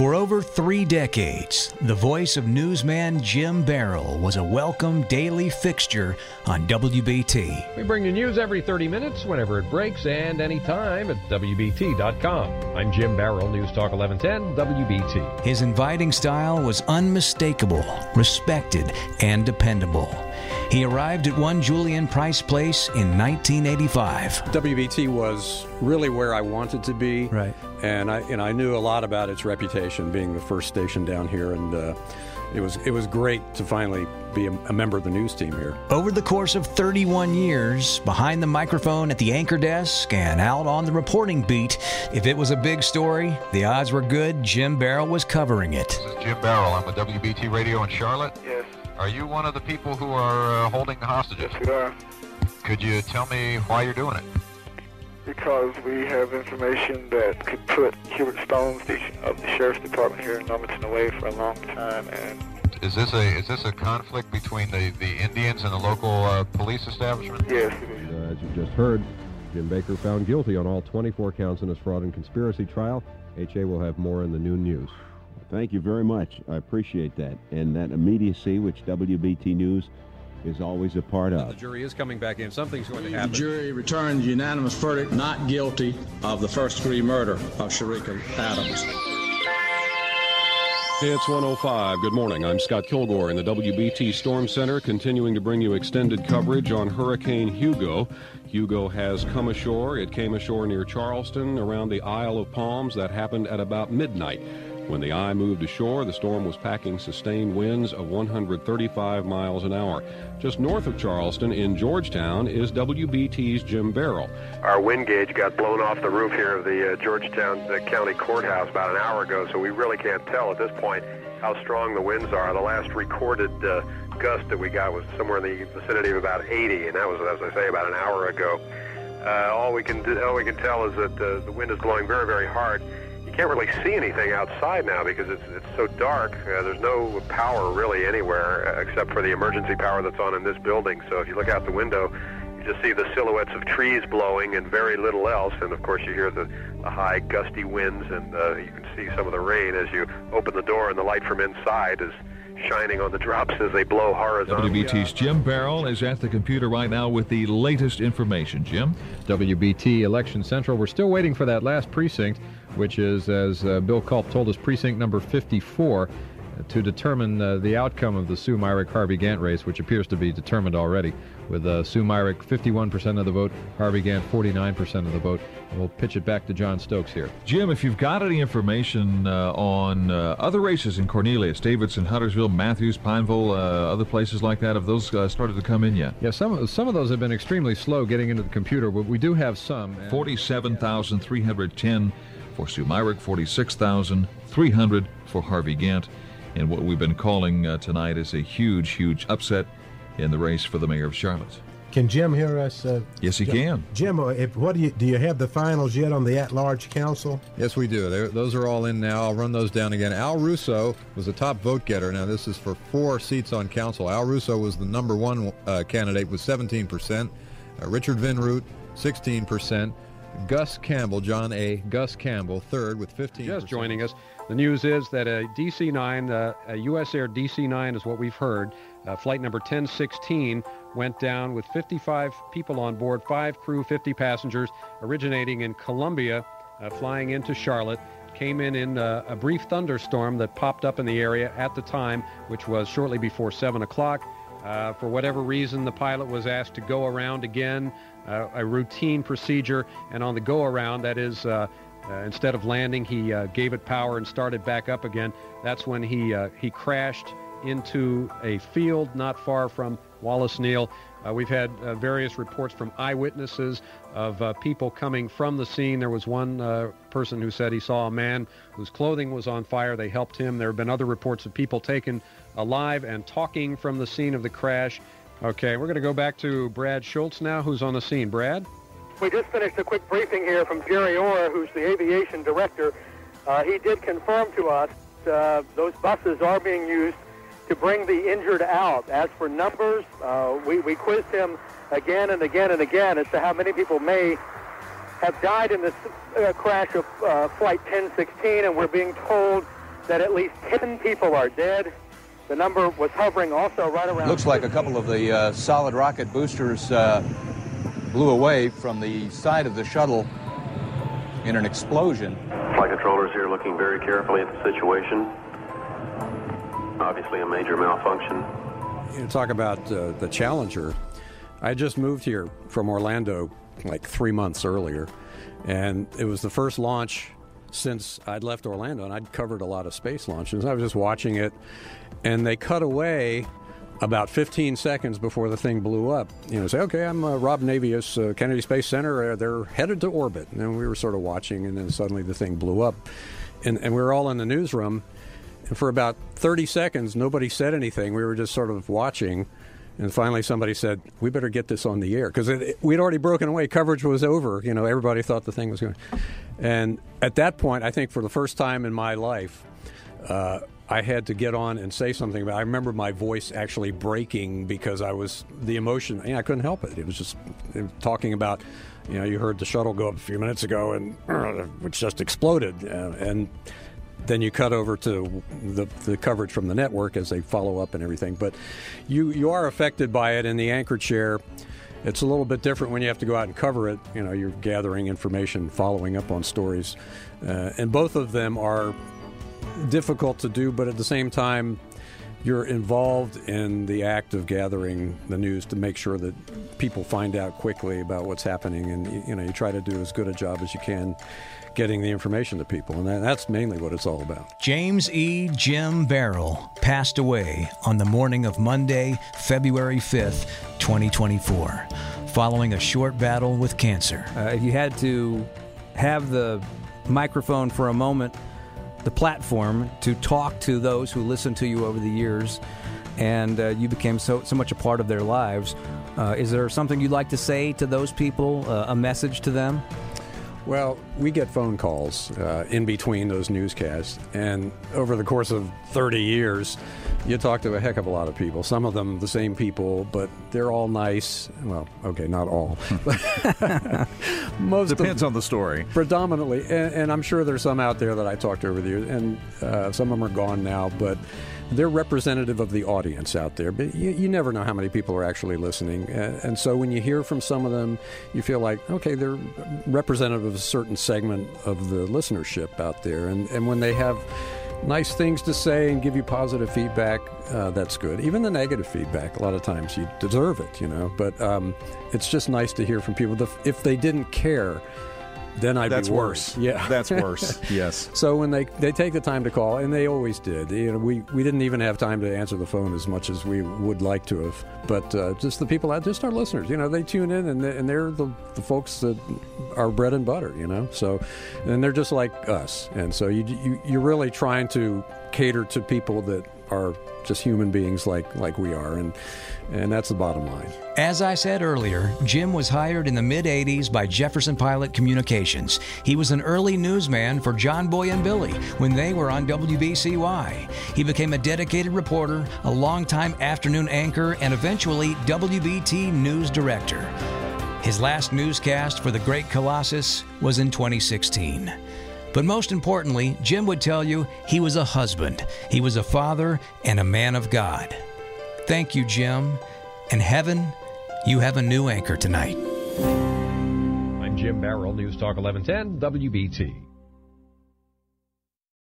For over three decades, the voice of newsman Jim Barroll was a welcome daily fixture on WBT. We bring you news every 30 minutes whenever it breaks and anytime at WBT.com. I'm Jim Barroll, News Talk 1110, WBT. His inviting style was unmistakable, respected, and dependable. He arrived at 1 Julian Price Place in 1985. WBT was really where I wanted to be. Right. And I, and I knew a lot about its reputation being the first station down here. And uh, it, was, it was great to finally be a, a member of the news team here. Over the course of 31 years, behind the microphone at the anchor desk and out on the reporting beat, if it was a big story, the odds were good Jim Barroll was covering it. This is Jim Barroll. I'm with WBT Radio in Charlotte. Yes. Are you one of the people who are uh, holding the hostages? Yes, we are. Could you tell me why you're doing it? Because we have information that could put Hubert Stones the, of the sheriff's department here in Normanton away for a long time, and Is this a is this a conflict between the, the Indians and the local uh, police establishment? yes, it is. Uh, as you just heard, Jim Bakker found guilty on all 24 counts in his fraud and conspiracy trial. HA will have more in the noon news. Thank you very much. I appreciate that. And that immediacy, which WBT News is always a part of. The jury is coming back in. Something's going to happen. The jury returned unanimous verdict not guilty of the first degree murder of Sharika Adams. It's 105. Good morning. I'm Scott Kilgore in the WBT Storm Center, continuing to bring you extended coverage on Hurricane Hugo. Hugo has come ashore. It came ashore near Charleston around the Isle of Palms. That happened at about midnight. When the eye moved ashore, the storm was packing sustained winds of 135 miles an hour. Just north of Charleston in Georgetown is WBT's Jim Barroll. Our wind gauge got blown off the roof here of the uh, Georgetown uh, County Courthouse about an hour ago, so we really can't tell at this point how strong the winds are. The last recorded uh, gust that we got was somewhere in the vicinity of about 80, and that was, as I say, about an hour ago. Uh, all we can do, all we can tell is that uh, the wind is blowing very, very hard. You can't really see anything outside now because it's it's so dark. Uh, there's no power really anywhere uh, except for the emergency power that's on in this building. So if you look out the window, you just see the silhouettes of trees blowing and very little else. And of course, you hear the, the high gusty winds, and uh, you can see some of the rain as you open the door, and the light from inside is shining on the drops as they blow horizontally. WBT's Jim Barroll is at the computer right now with the latest information. Jim? WBT Election Central. We're still waiting for that last precinct, which is, as uh, Bill Culp told us, precinct number 54, uh, to determine uh, the outcome of the Sue Myrick Harvey Gant race, which appears to be determined already, with uh, Sue Myrick 51% of the vote, Harvey Gant 49% of the vote. And we'll pitch it back to John Stokes here. Jim, if you've got any information uh, on uh, other races in Cornelius, Davidson, Huntersville, Matthews, Pineville, uh, other places like that, have those uh, started to come in yet? Yeah, some of, some of those have been extremely slow getting into the computer, but we do have some. 47,310 for Sue Myrick, 46,300 for Harvey Gant. And what we've been calling uh, tonight is a huge, huge upset in the race for the mayor of Charlotte. Can Jim hear us? Uh, Yes, he Jim, can. Jim, uh, if, what do you do? You have the finals yet on the at-large council? Yes, we do. They're, those are all in now. I'll run those down again. Al Rousso was the top vote getter. Now, this is for four seats on council. Al Rousso was the number one uh, candidate with 17%. Uh, Richard Vinroot, 16%. Gus Campbell, John A. Gus Campbell, third with 15%. Just joining us. The news is that a DC 9, uh, a U.S. Air DC 9 is what we've heard. Uh, flight number 1016 went down with 55 people on board, five crew, 50 passengers, originating in Columbia, uh, flying into Charlotte. Came in in uh, a brief thunderstorm that popped up in the area at the time, which was shortly before 7 o'clock. Uh, for whatever reason, the pilot was asked to go around again, uh, a routine procedure. And on the go around, that is, uh, instead of landing, he uh, gave it power and started back up again. That's when he uh, he crashed into a field not far from Wallace Neel. Uh, we've had uh, various reports from eyewitnesses of uh, people coming from the scene. There was one person who said he saw a man whose clothing was on fire. They helped him. There have been other reports of people taken alive and talking from the scene of the crash. Okay, we're going to go back to Brad Schultz now, who's on the scene. Brad? We just finished a quick briefing here from Jerry Orr, who's the aviation director. Uh, he did confirm to us uh, those buses are being used to bring the injured out. As for numbers, uh, we, we quizzed him again and again and again as to how many people may have died in this uh, crash of uh, Flight 1016, and we're being told that at least 10 people are dead. The number was hovering also right around. Looks like a couple of the uh, solid rocket boosters uh, blew away from the side of the shuttle in an explosion. Flight controllers here looking very carefully at the situation. Obviously, a major malfunction. You talk about uh, the Challenger. I just moved here from Orlando like three months earlier, and it was the first launch since I'd left Orlando, and I'd covered a lot of space launches. I was just watching it, and they cut away about 15 seconds before the thing blew up. You know, say, okay, I'm uh, Rob Navias, uh, Kennedy Space Center. Uh, they're headed to orbit. And we were sort of watching, and then suddenly the thing blew up. And, and we were all in the newsroom. And for about 30 seconds, nobody said anything. We were just sort of watching. And finally, somebody said, "We better get this on the air," because we'd already broken away. Coverage was over. You know, everybody thought the thing was going. And at that point, I think for the first time in my life, uh, I had to get on and say something about. I remember my voice actually breaking because I was the emotion. You know, I couldn't help it. It was just talking about. You know, you heard the shuttle go up a few minutes ago, and uh, which just exploded, uh, and then you cut over to the, the coverage from the network as they follow up and everything. But you you are affected by it in the anchor chair. It's a little bit different when you have to go out and cover it. You know, you're gathering information, following up on stories, uh, and both of them are difficult to do, but at the same time, you're involved in the act of gathering the news to make sure that people find out quickly about what's happening, and you know you try to do as good a job as you can getting the information to people, and that's mainly what it's all about. James E. Jim Barroll passed away on the morning of Monday, February 5th, 2024, following a short battle with cancer. Uh, if you had to have the microphone for a moment the platform to talk to those who listened to you over the years, and uh, you became so so much a part of their lives. Uh, is there something you'd like to say to those people? Uh, a message to them? Well, we get phone calls uh, in between those newscasts, and over the course of 30 years, you talk to a heck of a lot of people. Some of them the same people, but they're all nice. Well, okay, not all. Most depends on the story. Predominantly, and, and, I'm sure there's some out there that I talked to over the years, and uh, some of them are gone now, but they're representative of the audience out there, but you, you never know how many people are actually listening. And, and, so when you hear from some of them, you feel like, okay, they're representative of a certain segment of the listenership out there. And, and when they have nice things to say and give you positive feedback, uh, that's good. Even the negative feedback, a lot of times you deserve it, you know. But um, it's just nice to hear from people. If they didn't care, then I'd That's be worse. Yeah, that's worse. yes. So when they they take the time to call, and they always did. You know, we we didn't even have time to answer the phone as much as we would like to have. But uh, just the people out, just our listeners. You know, they tune in, and they, and they're the the folks that are bread and butter. You know, so and they're just like us, and so you, you you're really trying to cater to people that are just human beings like like we are, and and that's the bottom line. As I said earlier, Jim was hired in the mid 80s by Jefferson Pilot Communications. He was an early newsman for John Boy and Billy when they were on WBCY. He became a dedicated reporter, a longtime afternoon anchor, and eventually WBT news director. His last newscast for the Great Colossus was in 2016. But most importantly, Jim would tell you he was a husband, he was a father, and a man of God. Thank you, Jim. In heaven, you have a new anchor tonight. I'm Jim Barroll, News Talk 1110, WBT.